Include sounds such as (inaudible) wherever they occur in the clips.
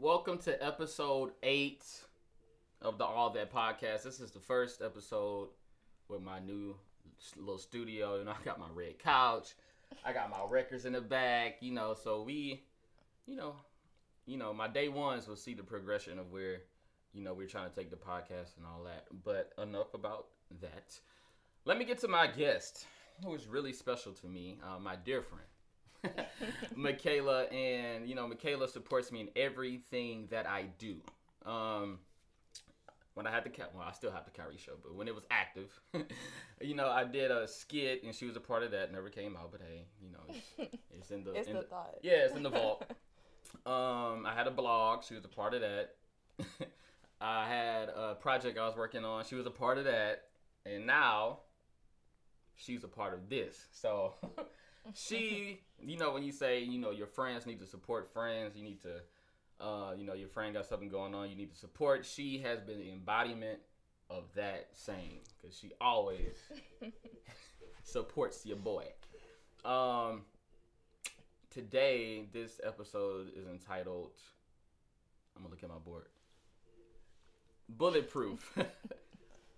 welcome to episode eight of the All That podcast. This is the first episode with my new little studio. You know, (laughs) I got my red couch, I got my records in the back. You know, so we, you know, you know, my day ones will see the progression of where, you know, we're trying to take the podcast and all that. But enough about that. Let me get to my guest, who is really special to me, uh, my dear friend. (laughs) Michaela, and you know, Michaela supports me in everything that I do. Um, when I had the cat, well, I still have the Kyrie show, but when it was active, (laughs) you know, I did a skit, and she was a part of that. Never came out, but hey, you know, it's, (laughs) it's in the it's in the thought. yeah, it's in the vault. um, I had a blog. She was a part of that. I had a project I was working on. She was a part of that, and now she's a part of this. So she, you know, when you say, you know, your friends need to support friends, you need to, uh, you know, your friend got something going on, you need to support. She has been the embodiment of that saying because she always (laughs) supports your boy. Um, today, this episode is entitled. I'm gonna look at my board. Bulletproof. (laughs)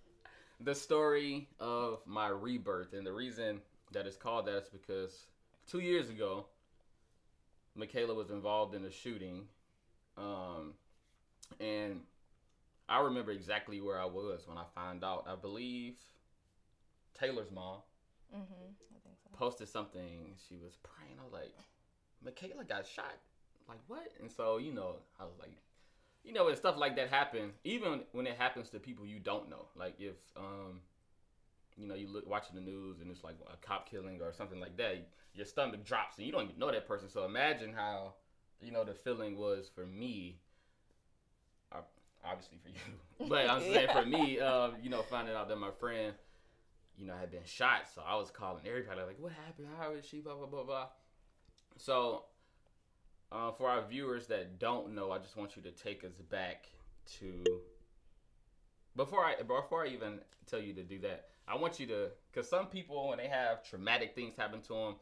(laughs) the story of my rebirth, and the reason that it's called that is because two years ago, Michaela was involved in a shooting, um, and I remember exactly where I was when I found out. I believe Taylor's mom Mhm. I think so. posted something. She was praying. I was like, Michaela got shot. Like what? And so you know, I was like, you know, when stuff like that happens, even when it happens to people you don't know, like if um, you know, you look watching the news and it's like a cop killing or something like that, your stomach drops and you don't even know that person. So imagine how you know the feeling was for me. Obviously for you, (laughs) but I'm saying for me, (laughs) um, you know, finding out that my friend you know, had been shot. So I was calling everybody like, "What happened? How is she?" Blah blah blah blah. So, uh, for our viewers that don't know, I just want you to take us back to before I before I even tell you to do that. I want you to, because some people when they have traumatic things happen to them,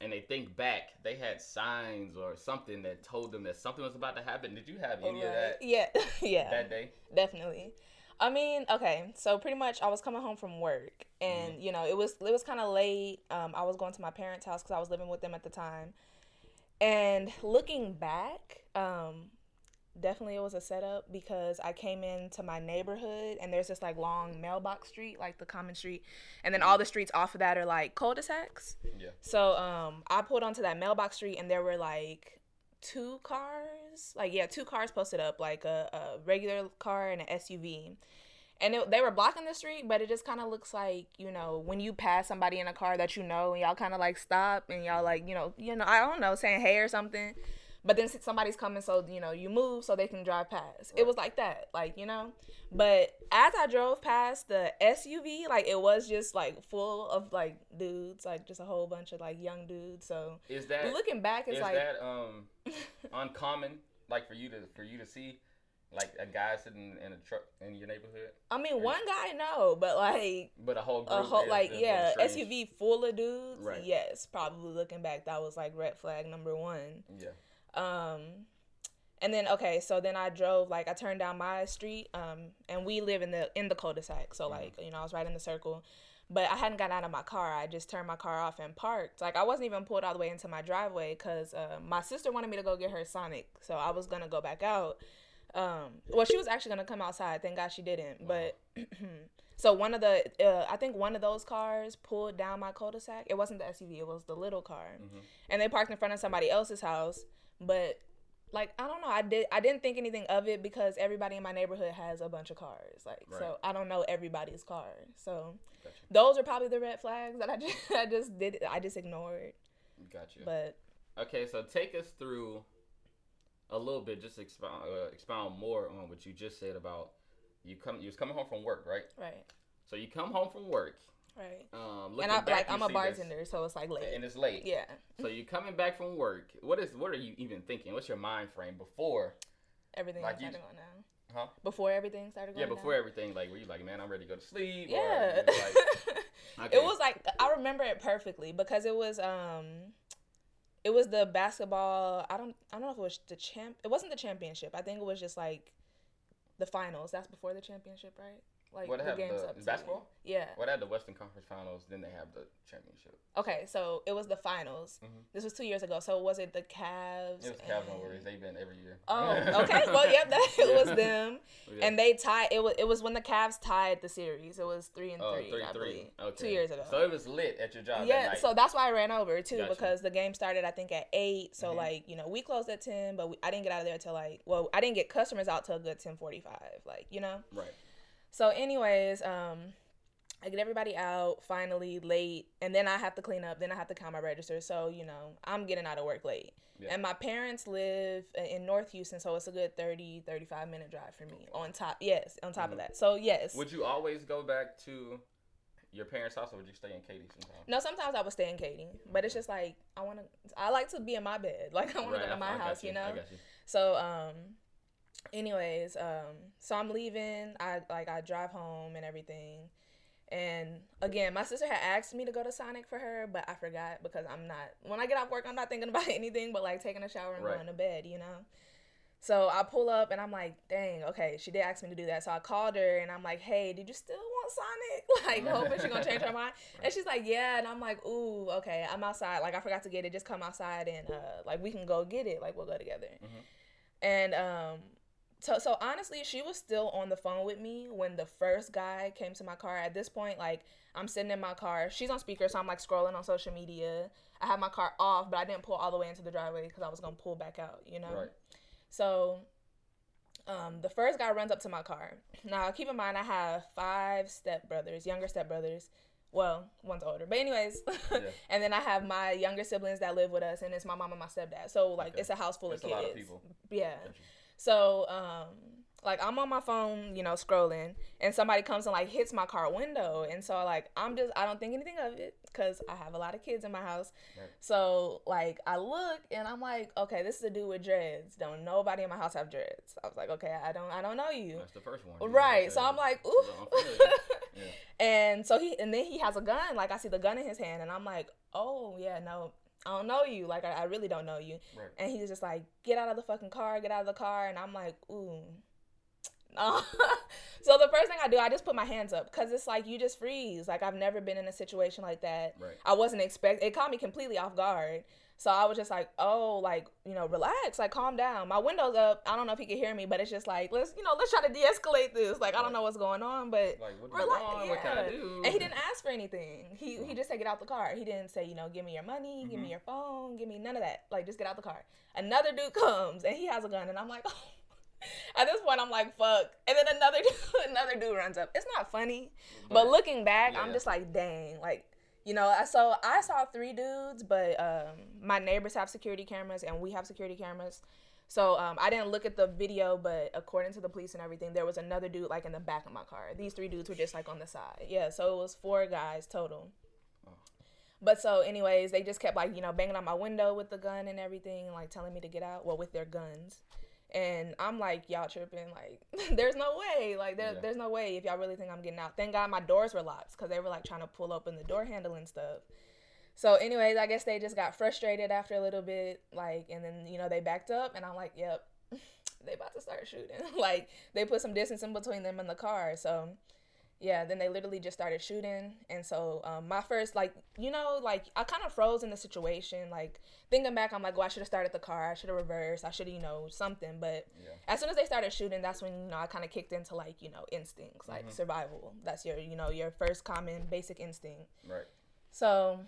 and they think back, they had signs or something that told them that something was about to happen. Did you have any of that Yeah, (laughs) yeah, that day? definitely. I mean, okay, so pretty much I was coming home from work, and you know it was it was kind of late. Um, I was going to my parents' house because I was living with them at the time, and looking back, um, definitely it was a setup because I came into my neighborhood and there's this like long mailbox street, like the common street, and then all the streets off of that are like cul-de-sacs. Yeah. So um, I pulled onto that mailbox street and there were like two cars, like yeah, two cars posted up, like a, a regular car and an SUV. And it, they were blocking the street, but it just kind of looks like you know when you pass somebody in a car that you know, and y'all kind of like stop and y'all like you know you know I don't know saying hey or something, but then somebody's coming so you know you move so they can drive past. It was like that, like you know. But as I drove past the SUV, like it was just like full of like dudes, like just a whole bunch of like young dudes. So Is that looking back, it's is like that um (laughs) uncommon like for you to for you to see like a guy sitting in a truck in your neighborhood I mean, one guy no, but like but a whole group a whole like yeah. SUV full of dudes. Right. Yes, probably looking back, that was like red flag number one. yeah Um, and then okay, so then I drove like I turned down my street. Um, and we live in the in the cul-de-sac, so like you know I was right in the circle. But I hadn't gotten out of my car. I just turned my car off and parked. Like I wasn't even pulled all the way into my driveway because uh, my sister wanted me to go get her Sonic, so I was gonna go back out. Um, well, she was actually gonna come outside. Thank God she didn't. But (clears throat) so one of the, uh, I think one of those cars pulled down my cul-de-sac. It wasn't the SUV. It was the little car, Mm-hmm. and they parked in front of somebody else's house. But like I don't know, I did I didn't think anything of it because everybody in my neighborhood has a bunch of cars. Like Right. so, I don't know everybody's car. So Gotcha. those are probably the red flags that I (laughs) just I just did I just ignored. gotcha But okay so take us through a little bit just expound uh, expound more on what you just said about you come you was coming home from work right right, so you come home from work right. um And I back, like I'm a see this, bartender, so it's like late. and it's late Yeah. so you're coming back from work what is what are you even thinking what's your mind frame before Everything Like started going down. huh Before everything started going yeah before down. everything like were you like man i'm ready to go to sleep Yeah. was like, (laughs) okay. It was like I remember it perfectly because it was um it was the basketball. I don't I don't know if it was the champ. It wasn't the championship. I think it was just like the finals. That's before the championship, right? Like What the have games the- up to- basketball? Yeah. What had the Western Conference Finals, then they have the championship. Okay, so it was the finals. Mhm. This was two years ago. So was it the Cavs? It was Cavs, no and- worries. They've been every year. Oh, (laughs) okay. Well, yep, that it was them, (laughs) Yeah. and they tied. It was it was when the Cavs tied the series. It was three and Oh, three, three, I three. believe, Okay. two years ago. So it was lit at your job that yeah, night. so that's why I ran over too Gotcha. because the game started I think at eight. So Mhm. like you know we closed at ten, but we, I didn't get out of there till like well I didn't get customers out till a good ten forty five. Like you know. right. So anyways, um, I get everybody out finally late, and then I have to clean up. Then I have to count my register. So you know I'm getting out of work late. Yeah. And my parents live in North Houston, so it's a good 30, 35 minute drive for me. On top, yes, on top Mhm. of that. So yes. Would you always go back to your parents' house, or would you stay in Katy sometimes? No, sometimes I would stay in Katy, but it's just like I want to. I like to be in my bed. (laughs) Like I want to Right, go to my I house, you, I know. you. So um, anyways, um, so I'm leaving. I like I drive home and everything, and again, my sister had asked me to go to Sonic for her, but I forgot because I'm not. When I get off work, I'm not thinking (laughs) about anything but like taking a shower and Right. going to bed, you know. So I pull up and I'm like, dang, okay, she did ask me to do that. So I called her and I'm like, hey, did you still want Sonic? (laughs) Like, hoping she's gonna change her mind. (laughs) And she's like, yeah. And I'm like, ooh, okay, I'm outside. Like, I forgot to get it. Just come outside and uh, like we can go get it. Like, we'll go together. Mhm. And um, so so honestly, she was still on the phone with me when the first guy came to my car. At this point, like I'm sitting in my car. She's on speaker, so I'm like scrolling on social media. I have my car off, but I didn't pull all the way into the driveway because I was gonna pull back out. You know. Right. So um, the first guy runs up to my car. Now, keep in mind, I have five stepbrothers, younger stepbrothers. Well, one's older, but anyways. (laughs) Yeah. and then I have my younger siblings that live with us, and it's my mom and my stepdad. So like, Okay. it's a house full That's of a kids. lot of people. Yeah. Gotcha. So um, like I'm on my phone, you know, scrolling, and somebody comes and like hits my car window, and so like I'm just I don't think anything of it because I have a lot of kids in my house. Right. So like I look and I'm like, okay, this is a dude with dreads. Don't nobody in my house have dreads. I was like, okay, I don't I don't know you. That's the first one. Right. So I'm like, ooh. (laughs) Yeah. and so he and then he has a gun. Like I see the gun in his hand, and I'm like, oh yeah, no, I don't know you. Like I, I really don't know you. Right. And he's just like, get out of the fucking car, get out of the car. And I'm like, ooh. No. (laughs) so the first thing I do, I just put my hands up because it's like you just freeze. Like I've never been in a situation like that. Right. I wasn't expect. It caught me completely off guard. So I was just like, oh, like you know, relax, like calm down. My window's up. I don't know if he can hear me, but it's just like let's you know let's try to de-escalate this. Like I don't know what's going on, but Like, what Relax, wrong? What can I do? and he didn't ask for anything. He he just said get out the car. He didn't say, you know, give me your money, give me Mhm. your phone, give me none of that. Like just get out the car. Another dude (laughs) comes and he has a gun and I'm like, (laughs) oh. (laughs) At this point I'm like, fuck. And then another (laughs) dude, another dude runs up. It's not funny. But looking back, I'm just like, dang, like you know, I so I saw three dudes, but um, my neighbors have security cameras and we have security cameras. So um, I didn't look at the video, but according to the police and everything, there was another dude like in the back of my car. These three dudes were just like on the side. Yeah, so it was four guys total. Oh. But so, anyways, they just kept like you know banging on my window with the gun and everything, like telling me to get out. Well, with their guns, and I'm like, y'all tripping? Like, (laughs) there's no way. Like, there, Yeah. there's no way if y'all really think I'm getting out. Thank God my doors were locked because they were like trying to pull open the door handle and stuff. So, anyways, I guess they just got frustrated after a little bit, like, and then you know they backed up, and I'm like, yep, (laughs) they about to start shooting. (laughs) like, they put some distance in between them and the car, so yeah then they literally just started shooting and so um, my first like you know like i kind of froze in the situation like thinking back i'm like well i should have started the car i should have reversed i should have you know something but Yeah. as soon as they started shooting that's when you know i kind of kicked into like you know instincts like Mhm. survival that's your you know your first common basic instinct Right. so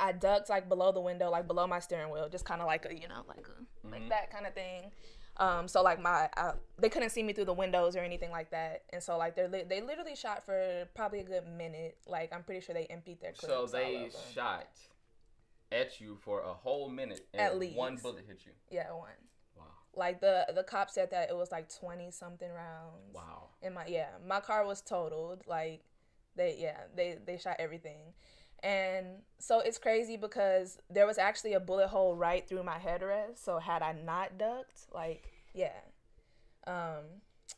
i ducked like below the window like below my steering wheel just kind of like a you know like a like Mhm. that kind of thing um, so like my uh, they couldn't see me through the windows or anything like that, and so like they li- they literally shot for probably a good minute. Like I'm pretty sure they emptied their. So they shot at you for a whole minute, and At one bullet hit you. yeah one. Wow. Like the the cop said that it was like twenty something rounds. Wow. And my yeah my car was totaled. Like they yeah they they shot everything. And so it's crazy because there was actually a bullet hole right through my headrest. So had I not ducked, like, yeah. Um,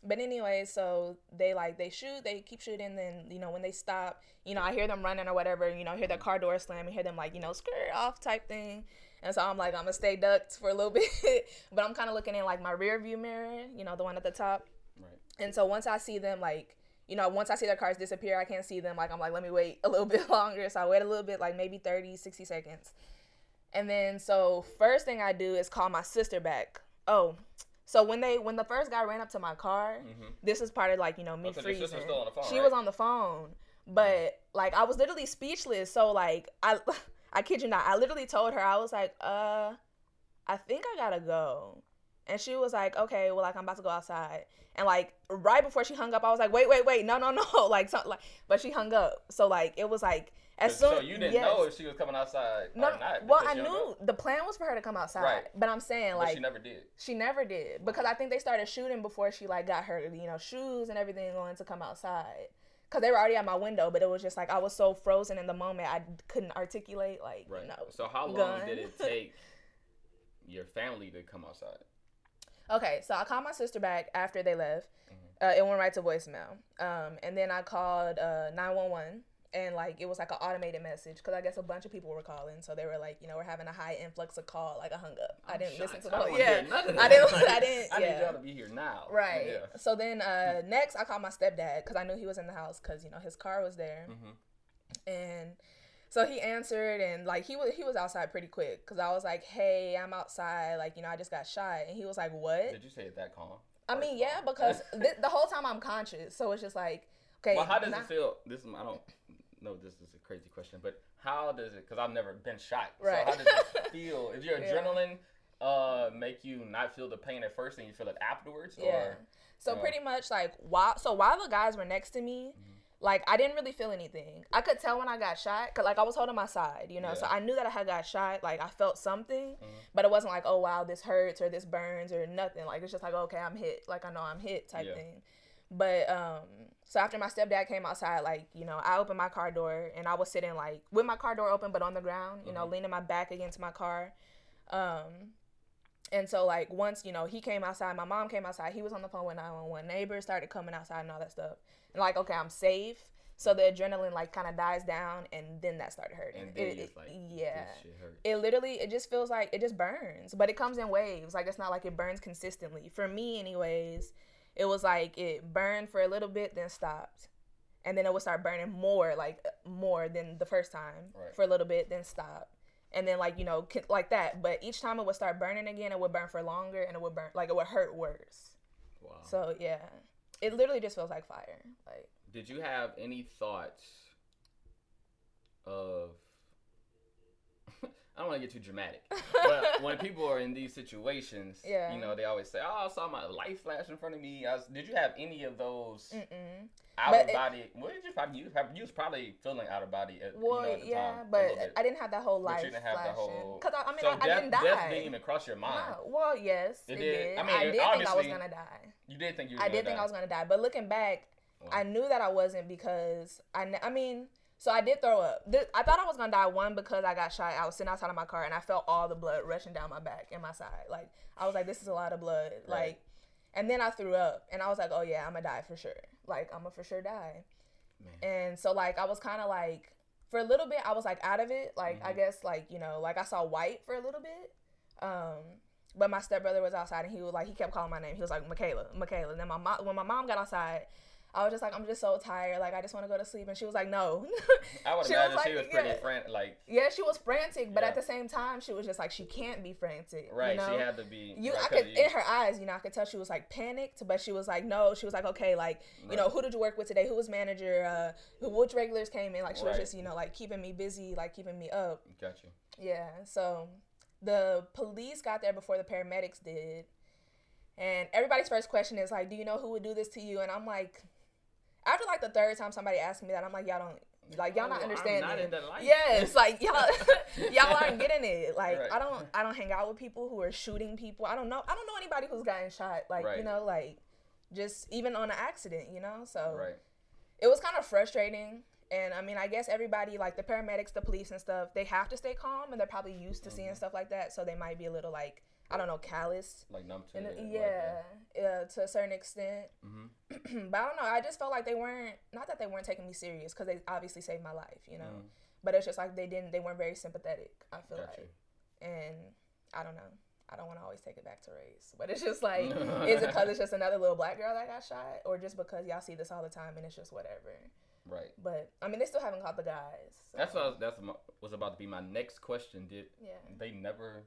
but anyway, so they like they shoot, they keep shooting. Then you know when they stop, you know I hear them running or whatever. You know, hear the car door slam and hear them like you know skirt off type thing. And so I'm like, I'm gonna stay ducked for a little (laughs) bit, but I'm kind of looking in like my rear view mirror, you know, the one at the top. Right. And so once I see them, like, you know, once I see their cars disappear, I can't see them. Like, I'm like, let me wait a little (laughs) bit longer. So I wait a little bit, like maybe 30, 60 seconds. And then, so first thing I do is call my sister back. Oh, so when they when the first guy ran up to my car, Mhm. this is part of like you know me Oh, freezing. still on the phone, she right? was on the phone, but like I was literally speechless. So like I (laughs) I kid you not, I literally told her I was like, uh, I think I gotta go, and she was like, okay, well like I'm about to go outside, and like right before she hung up, I was like, wait, wait, wait, no, no, no, (laughs) like something like, but she hung up. So like it was like as soon so you didn't yes. know if she was coming outside No, or not. well, I knew the plan was for her to come outside, Right. but I'm saying but like she never did. she never did because I think they started shooting before she like got her you know shoes and everything going to come outside because they were already at my window but it was just like I was so frozen in the moment I couldn't articulate like Right. you know so how long gun. did it take (laughs) your family to come outside? Okay so I called my sister back after they left Mm-hmm. uh, it went right to voicemail. Um, and then I called uh, 911 and like it was like an automated message because I guess a bunch of people were calling so they were like you know we're having a high influx of call like I hung up. I I'm didn't listen to the I whole yeah hear none of I didn't Like, I didn't I yeah. need y'all to be here now. Right. Yeah. So then uh, next, I called my stepdad because I knew he was in the house because you know his car was there, hmm and so he answered and like he was he was outside pretty quick because I was like, hey, I'm outside, like you know I just got shot, and he was like, what? Did you say it that calm? I mean, yeah, because (laughs) th- the whole time I'm conscious, so it's just like, okay. well, how does it feel? This is, I don't know. This is a crazy question, but how does it? Because I've never been shot. Right. So how does it (laughs) feel? Is your Yeah. adrenaline uh make you not feel the pain at first and you feel it afterwards? Yeah. Or So uh, pretty much like while so while the guys were next to me, Mm-hmm. Like I didn't really feel anything. I could tell when I got shot cuz like I was holding my side, you know. So I knew that I had got shot, like I felt something, Mhm. but it wasn't like, "Oh wow, this hurts or this burns or nothing." Like it's just like, "Okay, I'm hit." Like I know I'm hit type Yeah. thing. But um so after my stepdad came outside, like, you know, I opened my car door and I was sitting like with my car door open but on the ground, you know, Mhm. leaning my back against my car. Um and so like once, you know, he came outside, my mom came outside, he was on the phone with 911. Neighbors started coming outside and all that stuff. And like, okay, I'm safe. So the adrenaline like kind of dies down and then that started hurting. and then It- like, yeah. this shit hurts. It literally it just feels like it just burns, but it comes in waves. Like it's not like it burns consistently. For me anyways, it was like it burned for a little bit then stopped. And then it would start burning more like uh, more than the first time Right. for a little bit then stop. And then like, you know, like that, but each time it would start burning again, it would burn for longer and it would burn like it would hurt worse. wow. So, yeah. It literally just feels like fire. Like Did you have any thoughts of? I don't want to get too dramatic, (laughs) but when people are in these situations, Yeah. you know, they always say, "Oh, I saw my light flash in front of me." I was, did you have any of those mm-mm. out But of it- body? What did you probably you, you was probably feeling out of body at, Well, you know, at yeah, time, but. I didn't have that whole But life you didn't have the whole. Cause I, I mean, so I, I death, didn't die. Death didn't even cross your mind. No. Well, yes, It it, did. did. I I, mean, it- did think I was gonna die. You did think you. Were I did think die. I was gonna die, but looking back, Wow. I knew that I wasn't because I. I mean, so I did throw up. Th- I thought I was gonna die one because I got shot. I was sitting outside of my car and I felt all the blood rushing down my back and my side. Like I was like, this is a lot of blood. Right. Like, and then I threw up and I was like, oh yeah, I'm gonna die for sure. Like I'm gonna for sure die. Man. And so like I was kind of like for a little bit I was like out of it. Like I Mhm. guess like you know like I saw white for a little bit. Um, but my stepbrother was outside and he was like he kept calling my name. He was like Michaela, Michaela. And then my mom when my mom got outside, I was just like I'm just so tired. Like I just want to go to sleep. And she was like no. I would (laughs) she was imagine she was pretty yeah. frantic. Like yeah, she was frantic, but at the same time she was just like she can't be frantic. right, You know? she had to be. you right, I could you- in her eyes, you know, I could tell she was like panicked, but she was like, no, she was like, okay, like, you know, who did you work with today? Who was manager? Uh, who, which regulars came in? Like, she was just, you know, like keeping me busy, like keeping me up. Got you. Yeah. So the police got there before the paramedics did, and everybody's first question is like, do you know who would do this to you? And I'm like, after like the third time somebody asked me that, I'm like, y'all don't, like, y'all Oh, not I'm understanding. not in that life. Yes, like y'all, (laughs) y'all aren't getting it. Like Right. I don't, I don't hang out with people who are shooting people. I don't know, I don't know anybody who's gotten shot. Like you know, like just even on an accident, you know. So Right. it was kind of frustrating. And I mean, I guess everybody, like the paramedics, the police, and stuff, they have to stay calm, and they're probably used to seeing Mhm. stuff like that, so they might be a little like, I don't know, callous. Like numb to it. yeah, uh, to a certain extent. hmm (clears throat) but I don't know. I just felt like they weren't, not that they weren't taking me serious, because they obviously saved my life, you know Mm. but it's just like they didn't they weren't very sympathetic i feel Got like and I don't know. I don't want to always take it back to race, but it's just like, (laughs) is it because it's just another little black girl that got shot, or just because y'all see this all the time and it's just whatever? Right. But I mean, they still haven't caught the guys. so- That's what I was, that's was about to be my next question. Did Yeah. they never?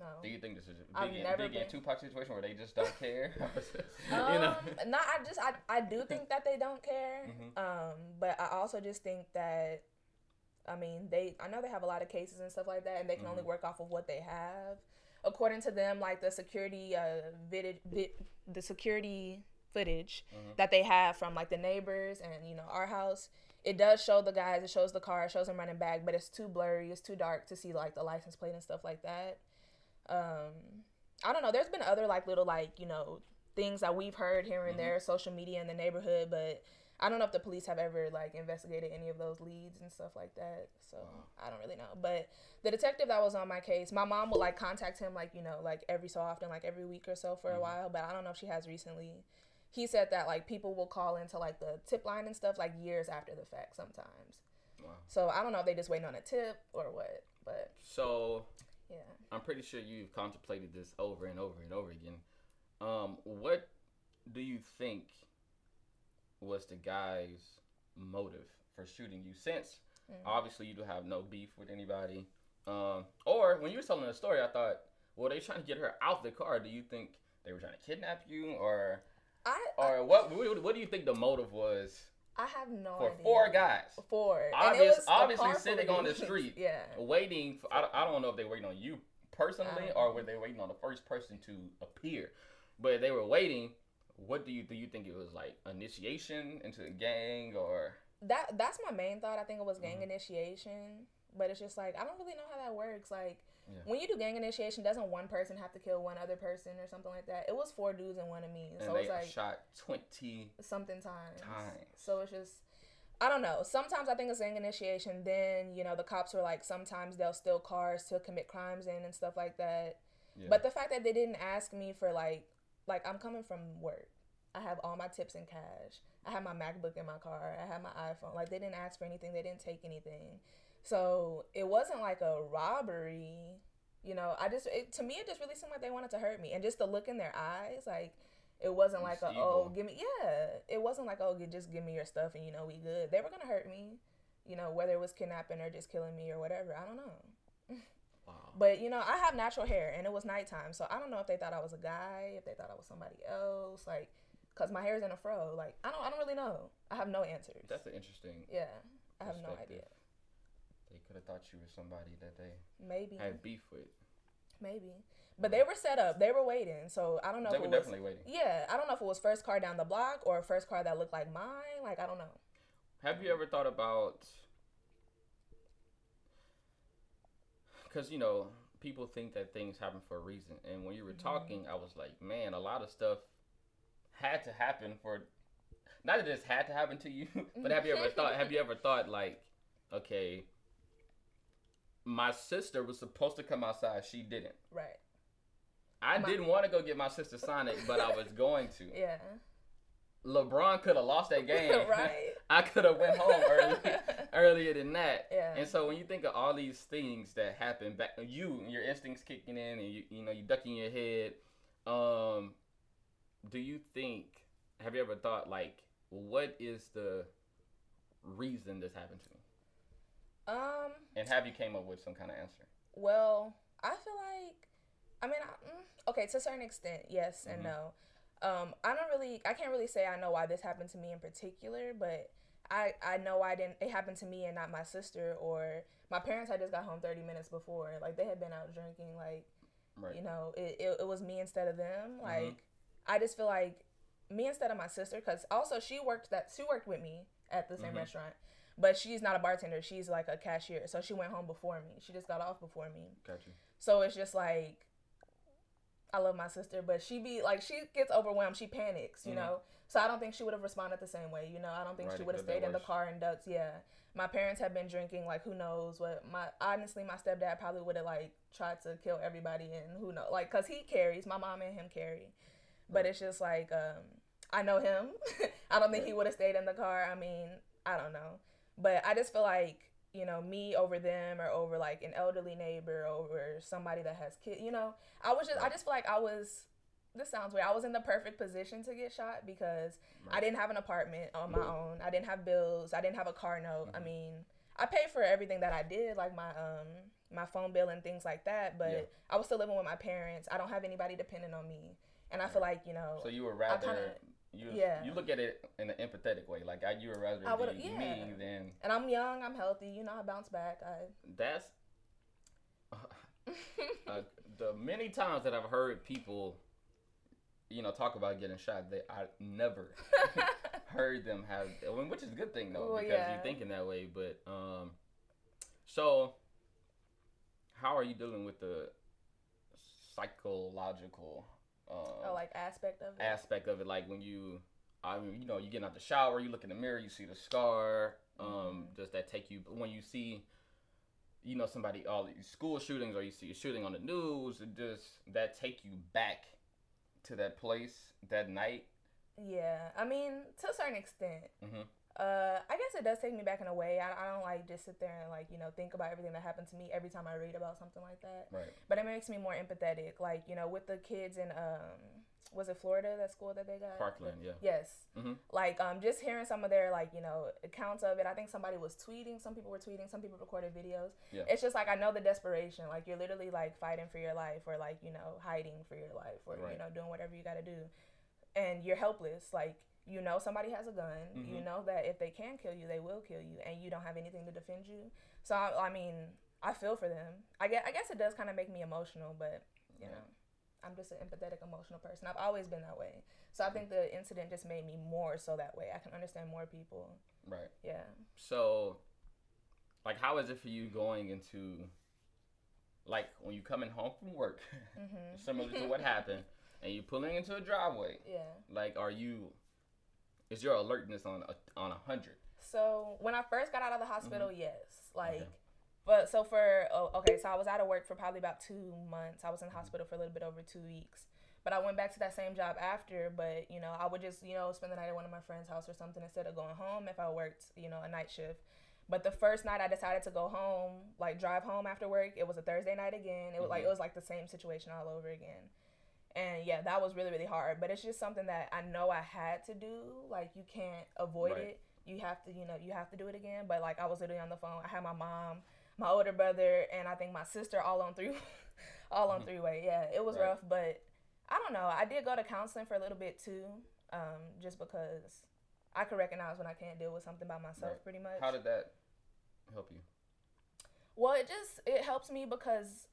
No. Do you think this is a I've big, never big been- Tupac situation where they just don't care? (laughs) (laughs) you Um, know. no, I just I, I do think that they don't care. Mhm. Um, but I also just think that I mean they I know they have a lot of cases and stuff like that, and they can only Mhm. work off of what they have. According to them, like the security uh vid, vid the security footage Mhm. that they have from like the neighbors and you know our house. It does show the guys, it shows the car, it shows them running back, but it's too blurry, it's too dark to see like the license plate and stuff like that. Um, I don't know. There's been other like little like you know things that we've heard here and Mhm. there, social media in the neighborhood, but I don't know if the police have ever like investigated any of those leads and stuff like that. So. I don't really know. But the detective that was on my case, my mom would like contact him like you know like every so often, like every week or so for Mhm. a while. But I don't know if she has recently. He said that like people will call into like the tip line and stuff like years after the fact sometimes. Wow. So I don't know if they just waiting on a tip or what. But So yeah. I'm pretty sure you've contemplated this over and over and over again. Um, what do you think was the guy's motive for shooting you? Since Mm. obviously you do have no beef with anybody. Um, or when you were telling the story, I thought, well, they trying to get her out the car. Do you think they were trying to kidnap you, or I or what? What, what do you think the motive was I have no for idea. four guys? Four. Obvious- obviously sitting on the (laughs) street. yeah. waiting for I don't, I don't know if they were waiting on you personally or were they waiting on the first person to appear but they were waiting what do you do you think it was like initiation into the gang or That that's my main thought. I think it was gang Mhm. initiation. But it's just like I don't really know how that works. Like Yeah. when you do gang initiation, doesn't one person have to kill one other person or something like that? It was four dudes and one of me. and So it's like shot 20 something times. times. So it's just I don't know. Sometimes I think it's gang initiation. Then you know the cops were like sometimes they'll steal cars to commit crimes in and stuff like that. yeah. But the fact that they didn't ask me for like like I'm coming from work. I have all my tips in cash. I have my MacBook in my car. I have my iPhone. Like they didn't ask for anything. They didn't take anything. So it wasn't like a robbery. You know, I just it, to me it just really seemed like they wanted to hurt me, and just the look in their eyes, like it wasn't like a oh give me yeah, it wasn't like oh just give me your stuff and you know we good. They were gonna hurt me, you know whether it was kidnapping or just killing me or whatever. I don't know. (laughs) wow But you know, I have natural hair, and it was nighttime, so I don't know if they thought I was a guy, if they thought I was somebody else, like, cause my hair is in a fro. Like, I don't, I don't really know. I have no answers. that's an interesting yeah, I have no idea. They could have thought you were somebody that they Maybe, had beef with maybe. But they were set up. They were waiting. So I don't know they were it was. definitely waiting Yeah, I don't know if it was first car down the block or first car that looked like mine. Like I don't know. Have you ever thought about? Because you know, people think that things happen for a reason, and when you were Mhm. talking, I was like, man, a lot of stuff had to happen for. Not that this had to happen to you, (laughs) but have you ever (laughs) thought? Have you ever thought like, okay, my sister was supposed to come outside, she didn't. Right. I My- didn't want to go get my sister Sonic, but I was going to. (laughs) Yeah. LeBron could have lost that (laughs) game. right. (laughs) I could have went home early earlier than that. Yeah. And so when you think of all these things that happen back, you your instincts kicking in, and you you know you ducking your head. Um, do you think? Have you ever thought like, what is the reason this happened to me? Um. And have you came up with some kind of answer? Well, I feel like, I mean, I, mm, okay, to a certain extent, yes and Mhm. no. Um, I don't really, I can't really say I know why this happened to me in particular, but I, I know I didn't. It happened to me and not my sister or my parents. had just got home thirty minutes before. Like they had been out drinking. Like Right. you know, it, it, it was me instead of them. Mhm. Like I just feel like me instead of my sister, because also she worked that she worked with me at the same Mhm. restaurant, but she's not a bartender. She's like a cashier, so she went home before me. She just got off before me. Got you. So it's just like I love my sister, but she be like she gets overwhelmed. She panics, you Mhm. know. So I don't think she would have responded the same way. You know, I don't think Right, she would have stayed in the car and ducked. Yeah, my parents have been drinking. Like who knows what? My honestly, my stepdad probably would have like tried to kill everybody, and who knows? Like, cause he carries. My mom and him carry, but Right. it's just like um, I know him. (laughs) I don't think he would have stayed in the car. I mean, I don't know, but I just feel like you know me over them or over like an elderly neighbor over somebody that has kids you know i was just i just feel like i was this sounds weird i was in the perfect position to get shot because i didn't have an apartment on my own. I didn't have bills. I didn't have a car note. I Mhm. mean i paid for everything that i did like my um my phone bill and things like that but Yeah. i was still living with my parents. I don't have anybody dependent on me. And i feel like you know So you were rather kinda- you yeah. you look at it in an empathetic way, like I, you would rather I be yeah. me than and i'm young i'm healthy you know i bounce back i that's (laughs) (laughs) uh, the many times that I've heard people, you know, talk about getting shot. They I never (laughs) heard them have, I mean, which is a good thing though, Well, because yeah. you're thinking that way. But um, so how are you dealing with the psychological like aspect of it aspect of it? Like when you, I mean, you know, you get out the shower, you look in the mirror, you see the scar. Um, Mhm. does that take you when you see? You know, somebody all these school shootings, or you see a shooting on the news. It does that take you back to that place that night? Yeah, I mean, to a certain extent. Mhm. Uh, I guess it does take me back in a way. I, I don't like just sit there and like you know think about everything that happened to me every time I read about something like that. Right. But it makes me more empathetic. Like you know, with the kids in um, was it Florida that school that they got? Parkland, yeah. Yes. Mhm. Like um, just hearing some of their like you know accounts of it. I think somebody was tweeting. Some people were tweeting. Some people recorded videos. Yeah. It's just like I know the desperation. Like you're literally like fighting for your life, or like you know hiding for your life, or Right. you know doing whatever you got to do, and you're helpless. Like you know somebody has a gun. You Mhm. know that if they can kill you, they will kill you, and you don't have anything to defend you. So I, I mean, I feel for them. I guess I guess it does kind of make me emotional, but you Yeah. know. I'm just an empathetic, emotional person. I've always been that way. So I think the incident just made me more so that way. I can understand more people. Right. Yeah. So, like, how is it for you going into, like, when you're coming home from work, hmm (laughs) similar to what happened, and you're pulling into a driveway? Yeah. Like, are you? Is your alertness on a, on a hundred? So when I first got out of the hospital, yes, like, Mm-hmm. Okay. But so for oh, okay, so I was out of work for probably about two months. I was in the hospital for a little bit over two weeks. But I went back to that same job after. But you know, I would just you know spend the night at one of my friends' house or something instead of going home if I worked you know a night shift. But the first night I decided to go home, like drive home after work. It was a Thursday night again. It was like Mhm. it was like the same situation all over again. And yeah, that was really really hard. But it's just something that I know I had to do. Like you can't avoid Right. it. You have to you know you have to do it again. But like I was literally on the phone. I had my mom, my older brother, and I think my sister all on three, (laughs) all on Mhm. three way. Yeah, it was Right. rough, but I don't know. I did go to counseling for a little bit too, um, just because I could recognize when I can't deal with something by myself, Right. pretty much. How did that help you? Well, it just it helps me because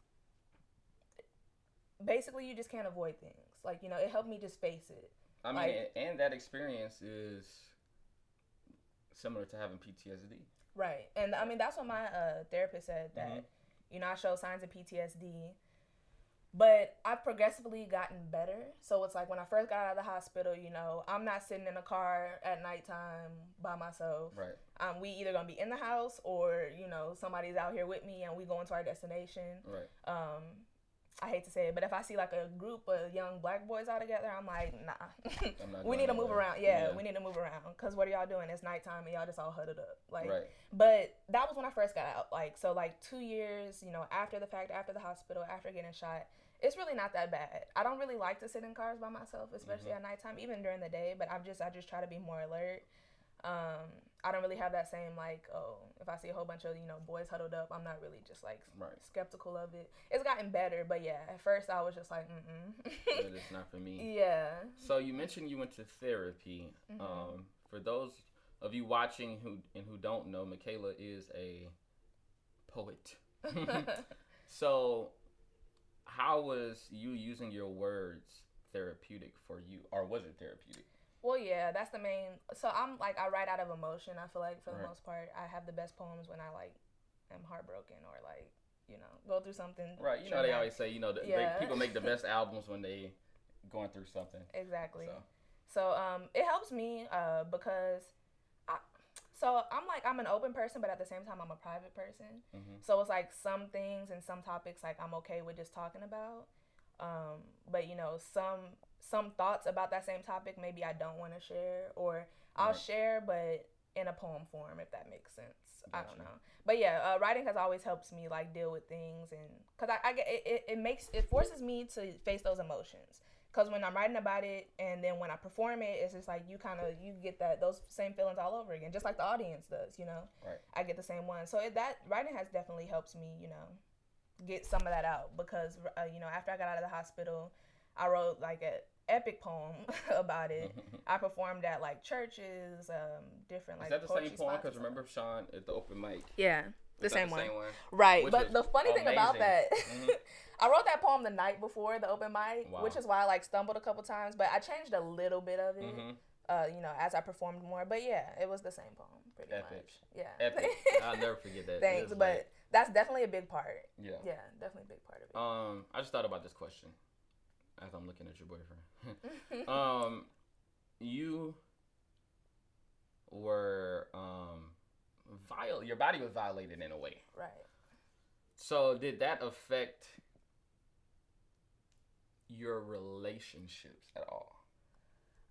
basically you just can't avoid things. Like you know, it helped me just face it. I mean, Like- and that experience is similar to having PTSD. Right. And I mean, that's what my uh, therapist said that, Mhm. you know, I show signs of PTSD. But I've progressively gotten better. So it's like when I first got out of the hospital, you know, I'm not sitting in a car at nighttime by myself. Right. Um, we either gonna be in the house or, you know, somebody's out here with me and we going to our destination. Right. Um, I hate to say it, but if I see like a group of young black boys all together, I'm like, nah. I'm (laughs) we need to move around. Yeah, Yeah. we need to move around. Cause what are y'all doing? It's nighttime and y'all just all huddled up. Like, right. but that was when I first got out. Like, so like two years, you know, after the fact, after the hospital, after getting shot, it's really not that bad. I don't really like to sit in cars by myself, especially Mhm. at nighttime, even during the day. But I'm just, I just try to be more alert. Um, I don't really have that same like, oh, if I see a whole bunch of you know boys huddled up, I'm not really just like Right. skeptical of it. It's gotten better, but yeah, at first I was just like, mm But (laughs) it's not for me. yeah. So you mentioned you went to therapy. Mhm. Um, for those of you watching who and who don't know, Michaela is a poet. (laughs) so, how was you using your words therapeutic for you, or was it therapeutic? Well, yeah, that's the main. So I'm like I write out of emotion. I feel like for the Right. most part, I have the best poems when I like am heartbroken or like you know go through something. Right. You know they always say you know the, they- people make the best (laughs) albums when they going through something. exactly. So So um, it helps me uh because I. So I'm like I'm an open person, but at the same time I'm a private person. mhm. So it's like some things and some topics like I'm okay with just talking about. Um, but you know, some some thoughts about that same topic maybe I don't want to share or I'll Right. share but in a poem form, if that makes sense. I don't know, but yeah, uh, writing has always helped me like deal with things, and because I, I get it, it, it makes it forces me to face those emotions. Because when I'm writing about it, and then when I perform it, it's just like you kind of you get that those same feelings all over again, just like the audience does. You know, Right. I get the same one. So it, that writing has definitely helped me, you know, get some of that out because uh, you know after I got out of the hospital, I wrote like an epic poem (laughs) about it. I performed at like churches, um, different like Is that the same poem? Because remember Sean at the open mic. yeah, the Is that same one, one. right? Which but the funny thing about amazing. that, Mhm. (laughs) I wrote that poem the night before the open mic, Wow. which is why I like stumbled a couple times, but I changed a little bit of it. Mhm. Uh, you know, as I performed more, but yeah, it was the same poem, pretty Epic. much. Yeah, Epic. (laughs) I'll never forget that. It Thanks, was but like- that's definitely a big part. yeah. Yeah, definitely a big part of it. Um, I just thought about this question as I'm looking at your boyfriend. (laughs) um, you were um, viol. Your body was violated in a way. right. So did that affect your relationships at all?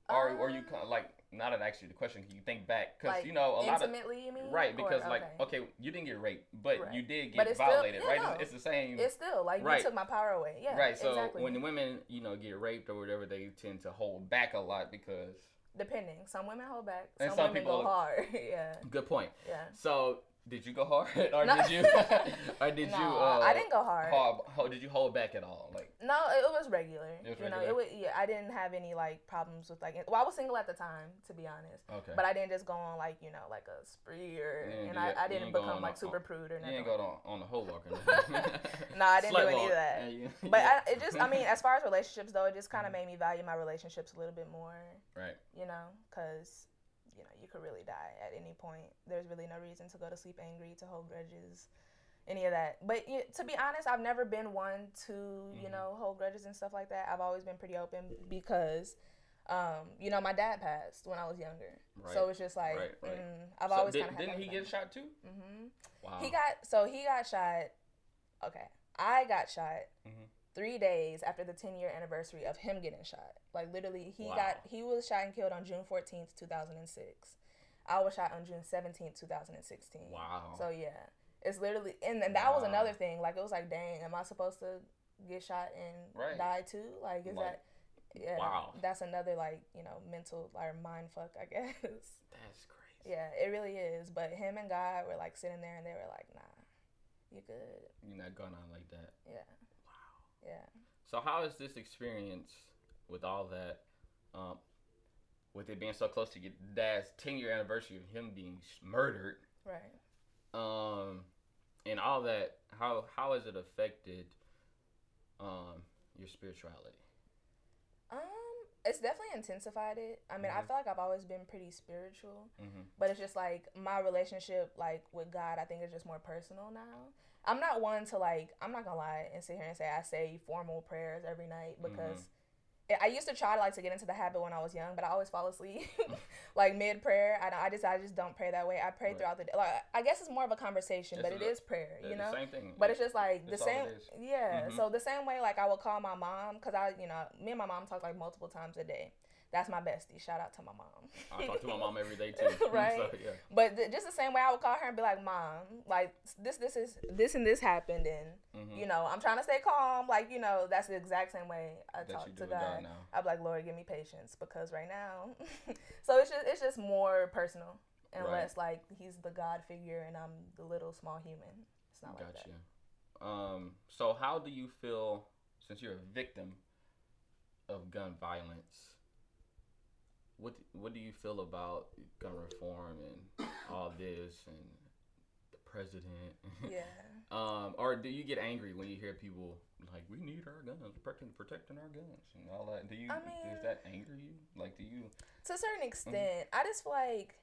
Or, or you Um, kind of like not an actually the question? Can you think back? Because Like you know a lot of intimately, you mean? right Or- because like okay. okay you didn't get raped, but Right. you did get it's still- violated, yeah, right? no. It's, it's the same. it's still like Right. you took my power away. Yeah, right. So exactly. when women you know get raped or whatever, they tend to hold back a lot because depending, some women hold back, And some, some women people- go hard. (laughs) yeah, good point. yeah. So did you go hard (laughs) or No. did you (laughs) or did no, you? Uh, I didn't go hard. hold- hold- did you hold back at all? Like No, it was regular. It was you know, it was. Yeah, I didn't have any like problems with like. Well, I was single at the time, to be honest. okay. But I didn't just go on like you know like a spree or, and do I, I didn't become on like a- super prude or you ain't go on, on the whole walker. No, (laughs) I didn't do Slut any of that. Yeah, you- But yeah. I, it just, I mean, as far as relationships though, it just kind of made me value my relationships a little bit more. right. you know, because you know you could really die at any point. There's really no reason to go to sleep angry, to hold grudges, any of that. But you, to be honest, I've never been one to you Mhm. know hold grudges and stuff like that. I've always been pretty open because. Um, you know, my dad passed when I was younger, so it's just like Right, right. Mm, I've So always did, kind of didn't he get shot too? Mm-hmm. Wow. He got so he got shot. Okay, I got shot Mhm. Three days after the 10 year anniversary of him getting shot. Like literally, he Wow. got he was shot and killed on June 14th, 2006. I was shot on June 17th, 2016. Wow. So yeah, it's literally and, and that was another thing. Like it was like, dang, am I supposed to get shot and Right. die too? Like is Like, that? Yeah. wow. That's another like you know mental or mind fuck, I (laughs) guess. That's crazy. yeah, it really is. But him and God were like sitting there and they were like, nah, you good. You're not going on like that. Yeah. Yeah. So how is this experience with all that, um, with it being so close to your dad's 10 year anniversary of him being murdered, Right. um, and all that, how how has it affected, um, your spirituality? Um, it's definitely intensified it. I mean, I Mhm. feel like I've always been pretty spiritual, Mm-hmm. but it's just like my relationship, like with God, I think is just more personal now. I'm not one to like. I'm not gonna lie and sit here and say I say formal prayers every night because. I- I used to try to like to get into the habit when I was young, but I always fall asleep, (laughs) like mid prayer. I, I just I just don't pray that way. I pray Right. throughout the day. Like I guess it's more of a conversation, but It's it a- is prayer, you know. same thing. But it's just like the same, it yeah. Mhm. So the same way, like I would call my mom because I, you know, me and my mom talk like multiple times a day. That's my bestie. Shout out to my mom. I talk to my mom every day too. (laughs) Right. So, yeah. But th- just the same way, I would call her and be like, "Mom, like this, this is this and this happened, and Mhm. you know, I'm trying to stay calm. Like you know, that's the exact same way I That talk to God. God. I'm like, Lord, give me patience because right now, (laughs) so it's just it's just more personal, and Right. less like He's the God figure and I'm the little small human. It's not like that. Gotcha. Um, so how do you feel since you're a victim of gun violence? What what do you feel about gun reform and all this and the president? (laughs) Yeah. um, or do you get angry when you hear people like we need our guns, protecting protecting our guns and all that? Do you I mean, does that anger you? Like do you? to a certain Mm-hmm. extent, I just feel like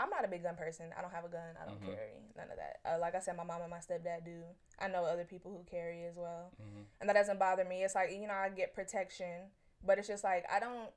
I'm not a big gun person. I don't have a gun. I don't Mhm. carry none of that. Uh, like I said, my mom and my stepdad do. I know other people who carry as well, Mhm. and that doesn't bother me. It's like you know I get protection, but it's just like I don't.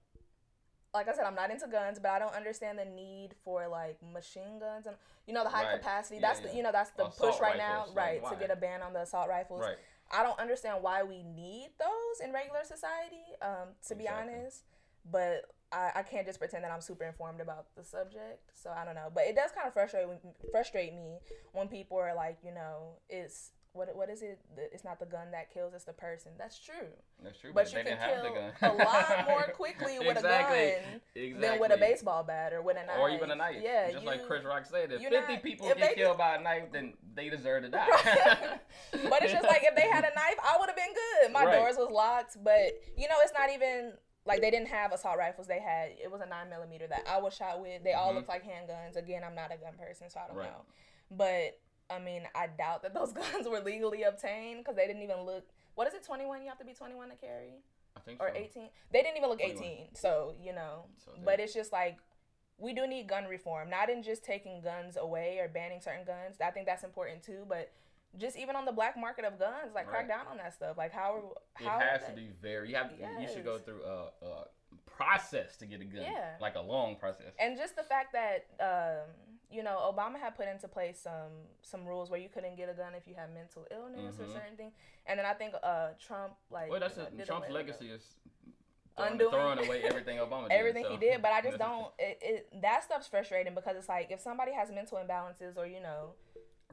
Like I said, I'm not into guns, but I don't understand the need for like machine guns and you know the high Right. capacity. Yeah, that's the yeah. you know that's the Assault push right now, right? why? to get a ban on the assault rifles. Right. I don't understand why we need those in regular society. Um, to be honest, but I, I can't just pretend that I'm super informed about the subject. So I don't know, but it does kind of frustrate frustrate me when people are like, you know, it's what what is it? It's not the gun that kills; it's the person. That's true. That's true. But, you can kill a lot more (laughs) quickly with exactly. a gun exactly. than with a baseball bat or with a knife, or even a knife. Yeah, just you, like Chris Rock said, if fifty not, people if get killed by a knife, then they deserve to die. (laughs) but it's just like if they had a knife, I would have been good. My right. doors was locked, but you know, it's not even like they didn't have assault rifles. They had it was a nine millimeter that I was shot with. They all mm-hmm. looked like handguns. Again, I'm not a gun person, so I don't right. know. But I mean, I doubt that those (laughs) guns were legally obtained because they didn't even look. What is it? Twenty one? You have to be twenty one to carry. I think. Or so. eighteen? They didn't even look 21. eighteen. So you know, so but it's just like we do need gun reform, not in just taking guns away or banning certain guns. I think that's important too, but just even on the black market of guns, like right. crack down on that stuff. Like how how it has to be very. You have yes. you should go through a, a process to get a gun. Yeah, like a long process. And just the fact that um, you know Obama had put into place some some rules where you couldn't get a gun if you had mental illness mm-hmm. or certain thing. And then I think uh, Trump like well that's a, Trump's legacy is throwing, Undoing. throwing away (laughs) everything Obama did. everything so. he did, but I just (laughs) don't. It, it that stuff's frustrating because it's like if somebody has mental imbalances or you know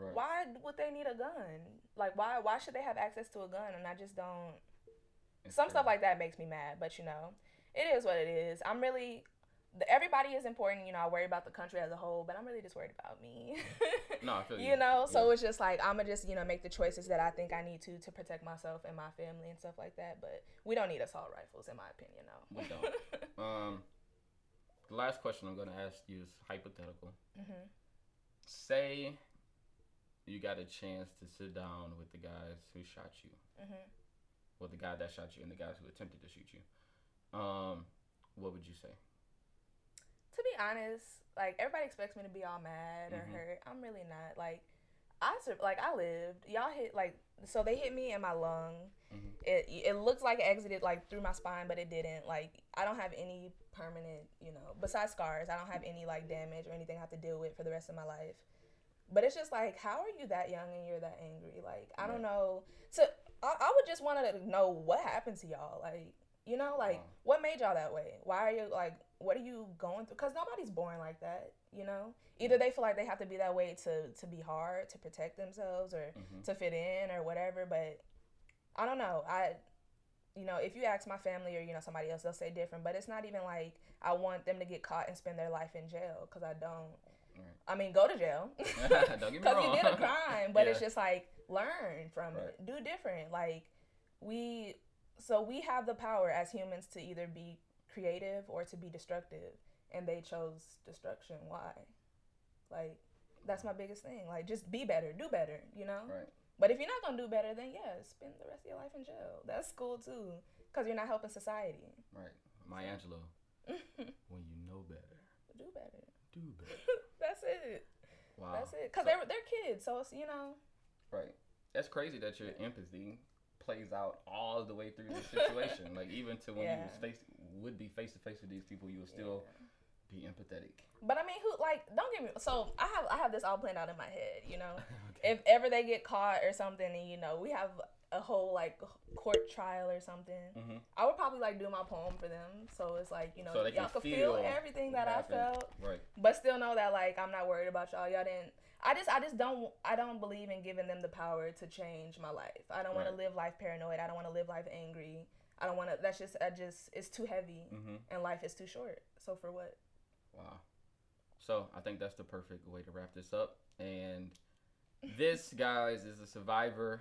Right. Why would they need a gun? Like why why should they have access to a gun? And I just don't. It's some true. stuff like that makes me mad, but you know, it is what it is. I'm really everybody is important. You know, I worry about the country as a whole, but I'm really just worried about me. (laughs) no, I feel (laughs) you. You know, so yeah. it's just like I'm gonna just you know make the choices that I think I need to to protect myself and my family and stuff like that. But we don't need assault rifles, in my opinion. No, we don't. (laughs) um, the last question I'm gonna ask you is hypothetical. Mm-hmm. Say you got a chance to sit down with the guys who shot you, mm-hmm. well, the guy that shot you and the guys who attempted to shoot you, um, what would you say? To be honest, like everybody expects me to be all mad or mm-hmm. hurt. I'm really not. Like I like I lived. Y'all hit like so they hit me in my lung. Mm-hmm. It it looks like it exited like through my spine, but it didn't. Like I don't have any permanent, you know, besides scars. I don't have any like damage or anything I have to deal with for the rest of my life. But it's just like, how are you that young and you're that angry? Like, I don't know. So I, I would just want to know what happened to y'all. Like, you know, like what made y'all that way? Why are you like, what are you going through? Because nobody's born like that. You know, either they feel like they have to be that way to to be hard to protect themselves or mm-hmm. to fit in or whatever. But I don't know. I you know, if you ask my family or you know somebody else, they'll say different. But it's not even like I want them to get caught and spend their life in jail because I don't. I mean, go to jail (laughs) because (laughs) you did a crime, but yeah. it's just like learn from right. it, do different. Like we, so we have the power as humans to either be creative or to be destructive, and they chose destruction. Why? Like that's my biggest thing. Like just be better, do better. You know. Right. But if you're not gonna do better, then yeah, spend the rest of your life in jail. That's cool too, because you're not helping society. Right. Maya Angelou. (laughs) when you know better, do better. Do better. (laughs) That's it. Wow. That's it. Cause so, they're they're kids, so it's you know. Right. That's crazy that your empathy plays out all the way through the situation. like even to when yeah. you was face would be face to face with these people, you would still yeah. be empathetic. But I mean, who like? Don't get me. So I have I have this all planned out in my head. You know, (laughs) okay. if ever they get caught or something, and you know, we have a whole like court trial or something, mm-hmm. I would probably like do my poem for them. So it's like you know so y'all could feel, feel everything that I felt, right? But still know that like I'm not worried about y'all. Y'all didn't. I just I just don't I don't believe in giving them the power to change my life. I don't right. want to live life paranoid. I don't want to live life angry. I don't want to. That's just I just it's too heavy, mm-hmm. and life is too short. So for what? Wow. So I think that's the perfect way to wrap this up. And this, (laughs) guys, is a survivor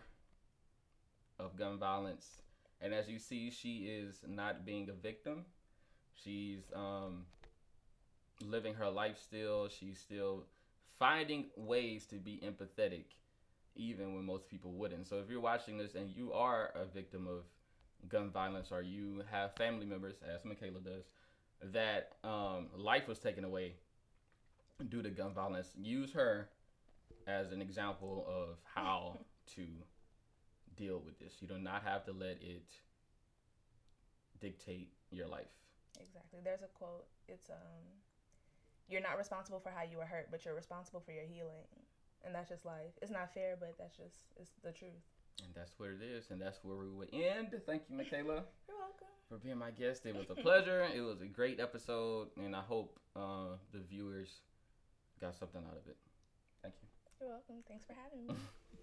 of gun violence. And as you see, she is not being a victim. She's um, living her life still. She's still finding ways to be empathetic, even when most people wouldn't. So if you're watching this and you are a victim of gun violence or you have family members, as Michaela does, that um, life was taken away due to gun violence, use her as an example of how (laughs) to deal with this. You do not have to let it dictate your life. Exactly. There's a quote. It's um you're not responsible for how you were hurt, but you're responsible for your healing. And that's just life. It's not fair, but that's just it's the truth. And that's what it is, and that's where we would end. Thank you, Michaela, (laughs) You're welcome. for being my guest. It was a pleasure. it was a great episode, and I hope uh, the viewers got something out of it. Thank you. You're welcome. Thanks for having me. (laughs)